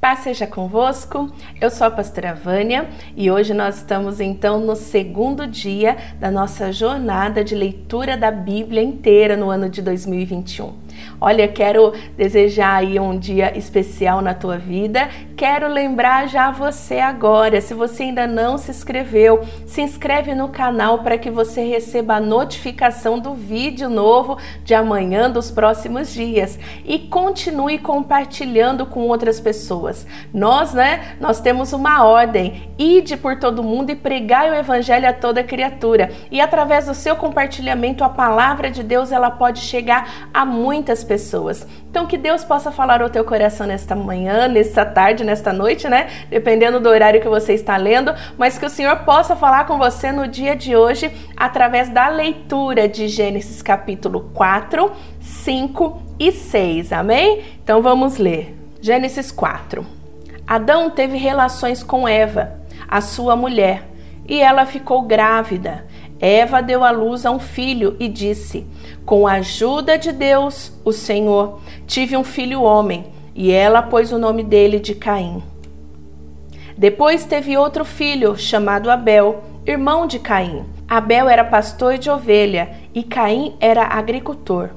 Paz seja convosco, eu sou a pastora Vânia e hoje nós estamos então no segundo dia da nossa jornada de leitura da Bíblia inteira no ano de 2021. Olha, quero desejar aí um dia especial na tua vida. Quero lembrar já você agora, se você ainda não se inscreveu, se inscreve no canal para que você receba a notificação do vídeo novo de amanhã dos próximos dias e continue compartilhando com outras pessoas. Nós, né, nós temos uma ordem: ide por todo mundo e pregai o evangelho a toda criatura. E através do seu compartilhamento a palavra de Deus ela pode chegar a muitas muitas pessoas. Então que Deus possa falar ao teu coração nesta manhã, nesta tarde, nesta noite, né? Dependendo do horário que você está lendo, mas que o Senhor possa falar com você no dia de hoje através da leitura de Gênesis capítulo 4, 5 e 6. Amém? Então vamos ler. Gênesis 4. Adão teve relações com Eva, a sua mulher, e ela ficou grávida. Eva deu à luz a um filho e disse: Com a ajuda de Deus, o Senhor, tive um filho homem, e ela pôs o nome dele de Caim. Depois teve outro filho, chamado Abel, irmão de Caim. Abel era pastor de ovelha e Caim era agricultor.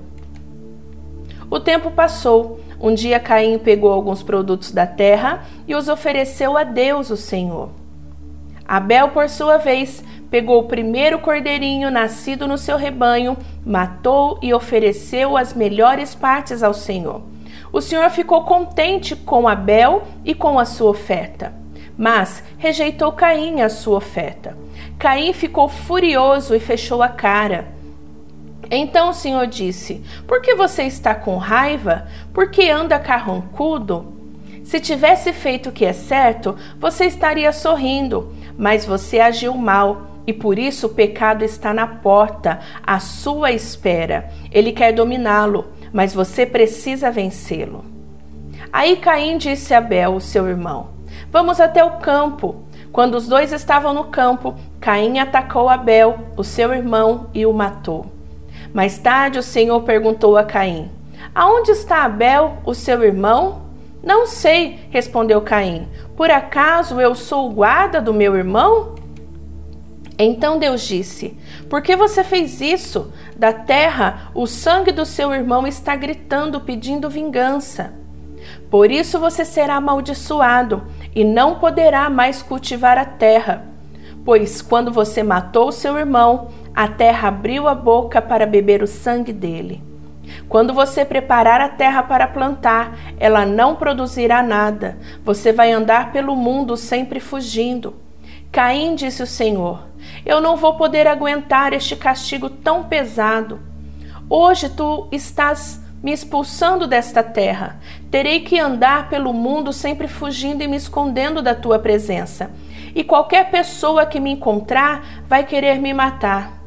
O tempo passou. Um dia Caim pegou alguns produtos da terra e os ofereceu a Deus, o Senhor. Abel, por sua vez, pegou o primeiro cordeirinho nascido no seu rebanho, matou e ofereceu as melhores partes ao Senhor. O Senhor ficou contente com Abel e com a sua oferta, mas rejeitou Caim a sua oferta. Caim ficou furioso e fechou a cara. Então o Senhor disse: Por que você está com raiva? Por que anda carrancudo? Se tivesse feito o que é certo, você estaria sorrindo, mas você agiu mal e por isso o pecado está na porta, à sua espera. Ele quer dominá-lo, mas você precisa vencê-lo. Aí Caim disse a Abel, seu irmão: Vamos até o campo. Quando os dois estavam no campo, Caim atacou Abel, o seu irmão, e o matou. Mais tarde o Senhor perguntou a Caim: Aonde está Abel, o seu irmão? Não sei, respondeu Caim. Por acaso eu sou o guarda do meu irmão? Então Deus disse: Por que você fez isso? Da terra, o sangue do seu irmão está gritando, pedindo vingança. Por isso você será amaldiçoado e não poderá mais cultivar a terra. Pois quando você matou seu irmão, a terra abriu a boca para beber o sangue dele. Quando você preparar a terra para plantar, ela não produzirá nada. Você vai andar pelo mundo sempre fugindo. Caim disse o Senhor: Eu não vou poder aguentar este castigo tão pesado. Hoje tu estás me expulsando desta terra. Terei que andar pelo mundo sempre fugindo e me escondendo da tua presença. E qualquer pessoa que me encontrar vai querer me matar.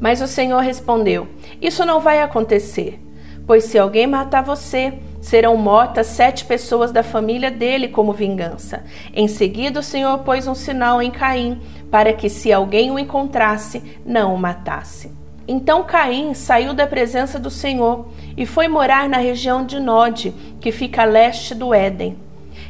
Mas o Senhor respondeu: Isso não vai acontecer, pois se alguém matar você, serão mortas sete pessoas da família dele como vingança. Em seguida, o Senhor pôs um sinal em Caim, para que, se alguém o encontrasse, não o matasse. Então Caim saiu da presença do Senhor e foi morar na região de Nod, que fica a leste do Éden.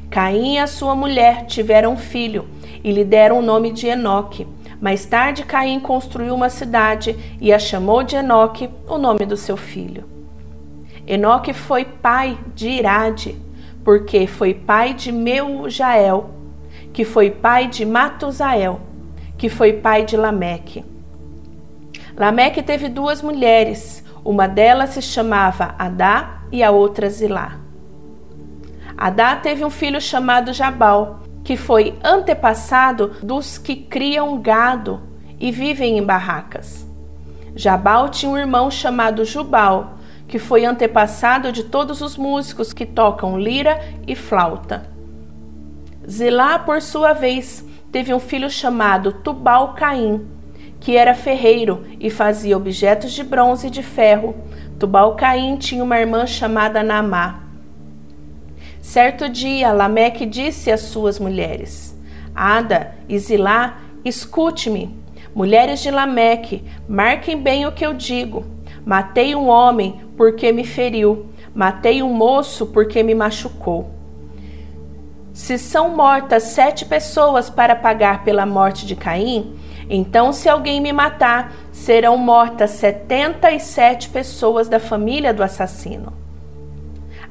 Caim e a sua mulher tiveram um filho e lhe deram o nome de Enoque. Mais tarde, Caim construiu uma cidade e a chamou de Enoque, o nome do seu filho. Enoque foi pai de Irade, porque foi pai de Meujael, que foi pai de Matusael, que foi pai de Lameque. Lameque teve duas mulheres, uma delas se chamava Adá e a outra Zilá. Adá teve um filho chamado Jabal, que foi antepassado dos que criam gado e vivem em barracas. Jabal tinha um irmão chamado Jubal, que foi antepassado de todos os músicos que tocam lira e flauta. Zilá, por sua vez, teve um filho chamado Tubal-Caim, que era ferreiro e fazia objetos de bronze e de ferro. Tubal-Caim tinha uma irmã chamada Naamá. Certo dia, Lameque disse às suas mulheres: Ada e Zilá, escute-me. Mulheres de Lameque, marquem bem o que eu digo. Matei um homem porque me feriu, matei um moço porque me machucou. Se são mortas sete pessoas para pagar pela morte de Caim, então, se alguém me matar, serão mortas setenta e sete pessoas da família do assassino.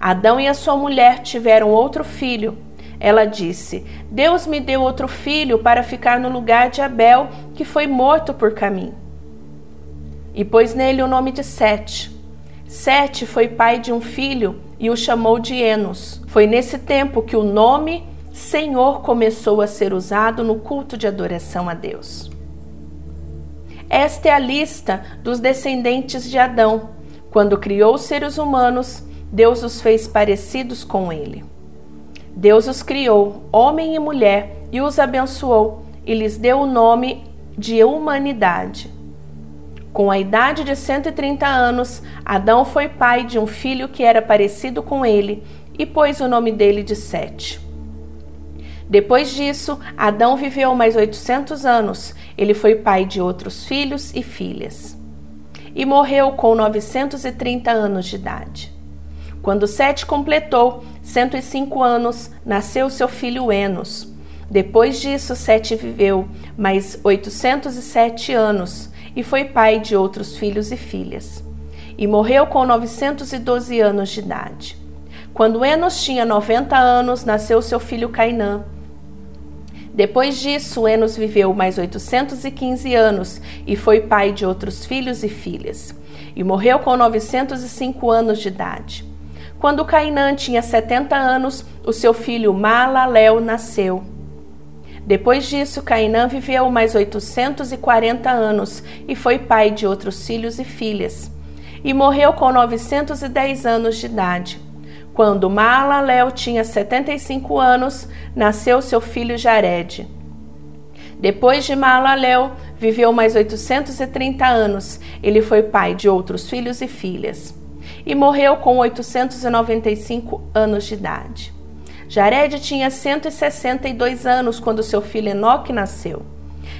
Adão e a sua mulher tiveram outro filho. Ela disse: Deus me deu outro filho para ficar no lugar de Abel, que foi morto por Caim. E pôs nele o nome de Sete. Sete foi pai de um filho e o chamou de Enos. Foi nesse tempo que o nome Senhor começou a ser usado no culto de adoração a Deus. Esta é a lista dos descendentes de Adão. Quando criou os seres humanos, Deus os fez parecidos com ele. Deus os criou, homem e mulher, e os abençoou, e lhes deu o nome de humanidade. Com a idade de 130 anos, Adão foi pai de um filho que era parecido com ele e pôs o nome dele de Sete. Depois disso, Adão viveu mais 800 anos. Ele foi pai de outros filhos e filhas. E morreu com 930 anos de idade. Quando Sete completou 105 anos, nasceu seu filho Enos. Depois disso, Sete viveu mais 807 anos e foi pai de outros filhos e filhas. E morreu com 912 anos de idade. Quando Enos tinha 90 anos, nasceu seu filho Cainã. Depois disso, Enos viveu mais 815 anos e foi pai de outros filhos e filhas. E morreu com 905 anos de idade. Quando Cainã tinha 70 anos, o seu filho Malalel nasceu. Depois disso, Cainã viveu mais 840 anos e foi pai de outros filhos e filhas. E morreu com 910 anos de idade. Quando Maalalel tinha 75 anos, nasceu seu filho Jared. Depois de Maalalel, viveu mais 830 anos. Ele foi pai de outros filhos e filhas. E morreu com 895 anos de idade. Jared tinha 162 anos quando seu filho Enoque nasceu.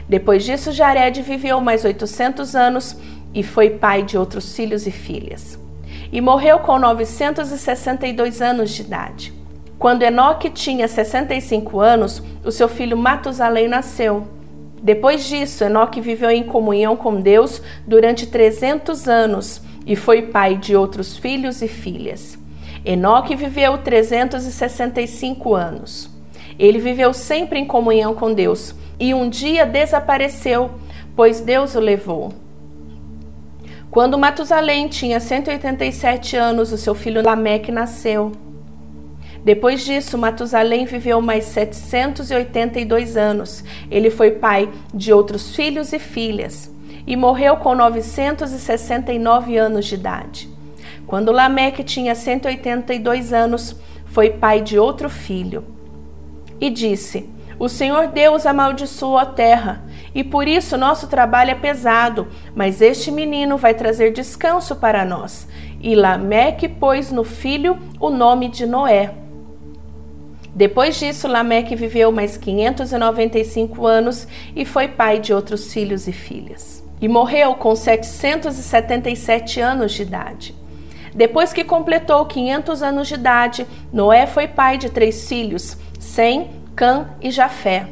Depois disso, Jared viveu mais 800 anos e foi pai de outros filhos e filhas. E morreu com 962 anos de idade. Quando Enoque tinha 65 anos, o seu filho Matusalém nasceu. Depois disso, Enoque viveu em comunhão com Deus durante 300 anos e foi pai de outros filhos e filhas. Enoque viveu 365 anos. Ele viveu sempre em comunhão com Deus e um dia desapareceu, pois Deus o levou. Quando Matusalém tinha 187 anos, o seu filho Lameque nasceu. Depois disso, Matusalém viveu mais 782 anos. Ele foi pai de outros filhos e filhas e morreu com 969 anos de idade. Quando Lameque tinha 182 anos, foi pai de outro filho. E disse: O Senhor Deus amaldiçoou a terra, e por isso nosso trabalho é pesado, mas este menino vai trazer descanso para nós. E Lameque pôs no filho o nome de Noé. Depois disso, Lameque viveu mais 595 anos e foi pai de outros filhos e filhas. E morreu com 777 anos de idade. Depois que completou 500 anos de idade, Noé foi pai de três filhos, Sem, Cã e Jafé.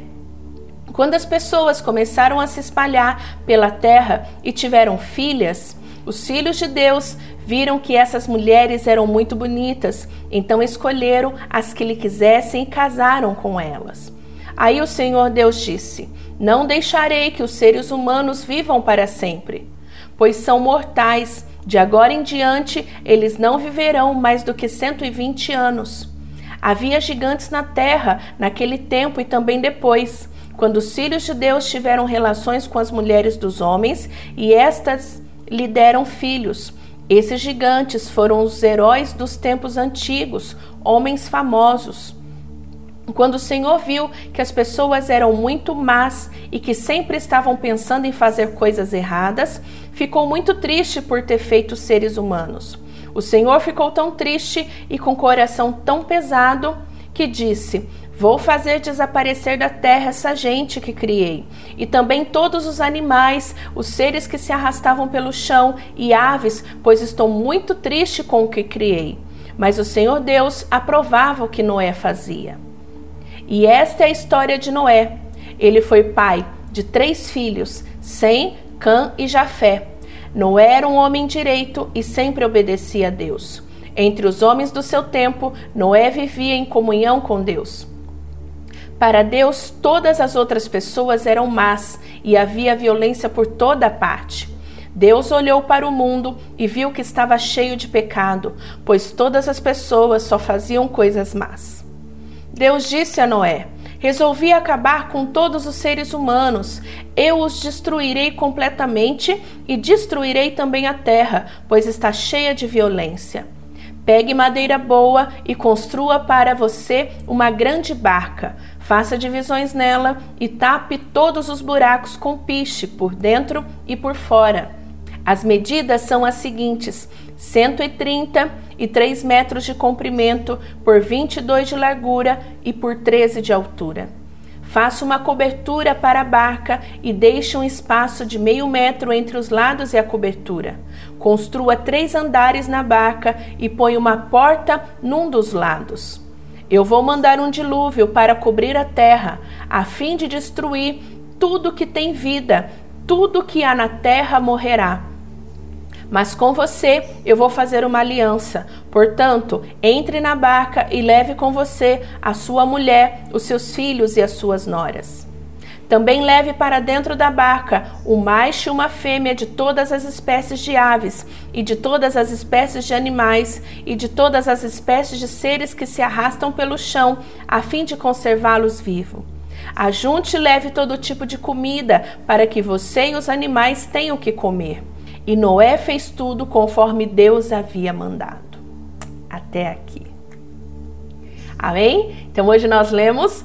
Quando as pessoas começaram a se espalhar pela terra e tiveram filhas, os filhos de Deus viram que essas mulheres eram muito bonitas, então escolheram as que lhe quisessem e casaram com elas. Aí o Senhor Deus disse: Não deixarei que os seres humanos vivam para sempre, pois são mortais de agora em diante, eles não viverão mais do que 120 anos. Havia gigantes na terra naquele tempo e também depois, quando os filhos de Deus tiveram relações com as mulheres dos homens e estas lhe deram filhos. Esses gigantes foram os heróis dos tempos antigos, homens famosos. Quando o Senhor viu que as pessoas eram muito más e que sempre estavam pensando em fazer coisas erradas, ficou muito triste por ter feito seres humanos. O Senhor ficou tão triste e com o coração tão pesado que disse: Vou fazer desaparecer da terra essa gente que criei, e também todos os animais, os seres que se arrastavam pelo chão e aves, pois estou muito triste com o que criei. Mas o Senhor Deus aprovava o que Noé fazia. E esta é a história de Noé. Ele foi pai de três filhos, Sem, Cã e Jafé. Noé era um homem direito e sempre obedecia a Deus. Entre os homens do seu tempo, Noé vivia em comunhão com Deus. Para Deus, todas as outras pessoas eram más e havia violência por toda parte. Deus olhou para o mundo e viu que estava cheio de pecado, pois todas as pessoas só faziam coisas más. Deus disse a Noé: Resolvi acabar com todos os seres humanos. Eu os destruirei completamente e destruirei também a terra, pois está cheia de violência. Pegue madeira boa e construa para você uma grande barca. Faça divisões nela e tape todos os buracos com piche por dentro e por fora. As medidas são as seguintes: 133 metros de comprimento por 22 de largura e por 13 de altura. Faça uma cobertura para a barca e deixe um espaço de meio metro entre os lados e a cobertura. Construa três andares na barca e ponha uma porta num dos lados. Eu vou mandar um dilúvio para cobrir a terra, a fim de destruir tudo que tem vida, tudo que há na terra morrerá mas com você eu vou fazer uma aliança. Portanto, entre na barca e leve com você a sua mulher, os seus filhos e as suas noras. Também leve para dentro da barca o macho e uma fêmea de todas as espécies de aves, e de todas as espécies de animais, e de todas as espécies de seres que se arrastam pelo chão, a fim de conservá-los vivos. Ajunte e leve todo tipo de comida, para que você e os animais tenham que comer. E Noé fez tudo conforme Deus havia mandado. Até aqui. Amém? Então hoje nós lemos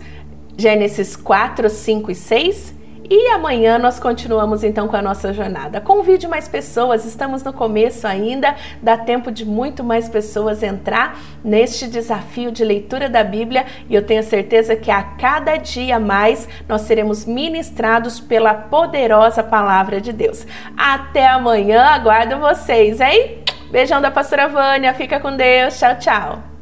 Gênesis 4, 5 e 6 e amanhã nós continuamos então com a nossa jornada. Convide mais pessoas, estamos no começo ainda, dá tempo de muito mais pessoas entrar neste desafio de leitura da Bíblia e eu tenho certeza que a cada dia mais nós seremos ministrados pela poderosa palavra de Deus. Até amanhã, aguardo vocês, hein? Beijão da pastora Vânia, fica com Deus, tchau, tchau.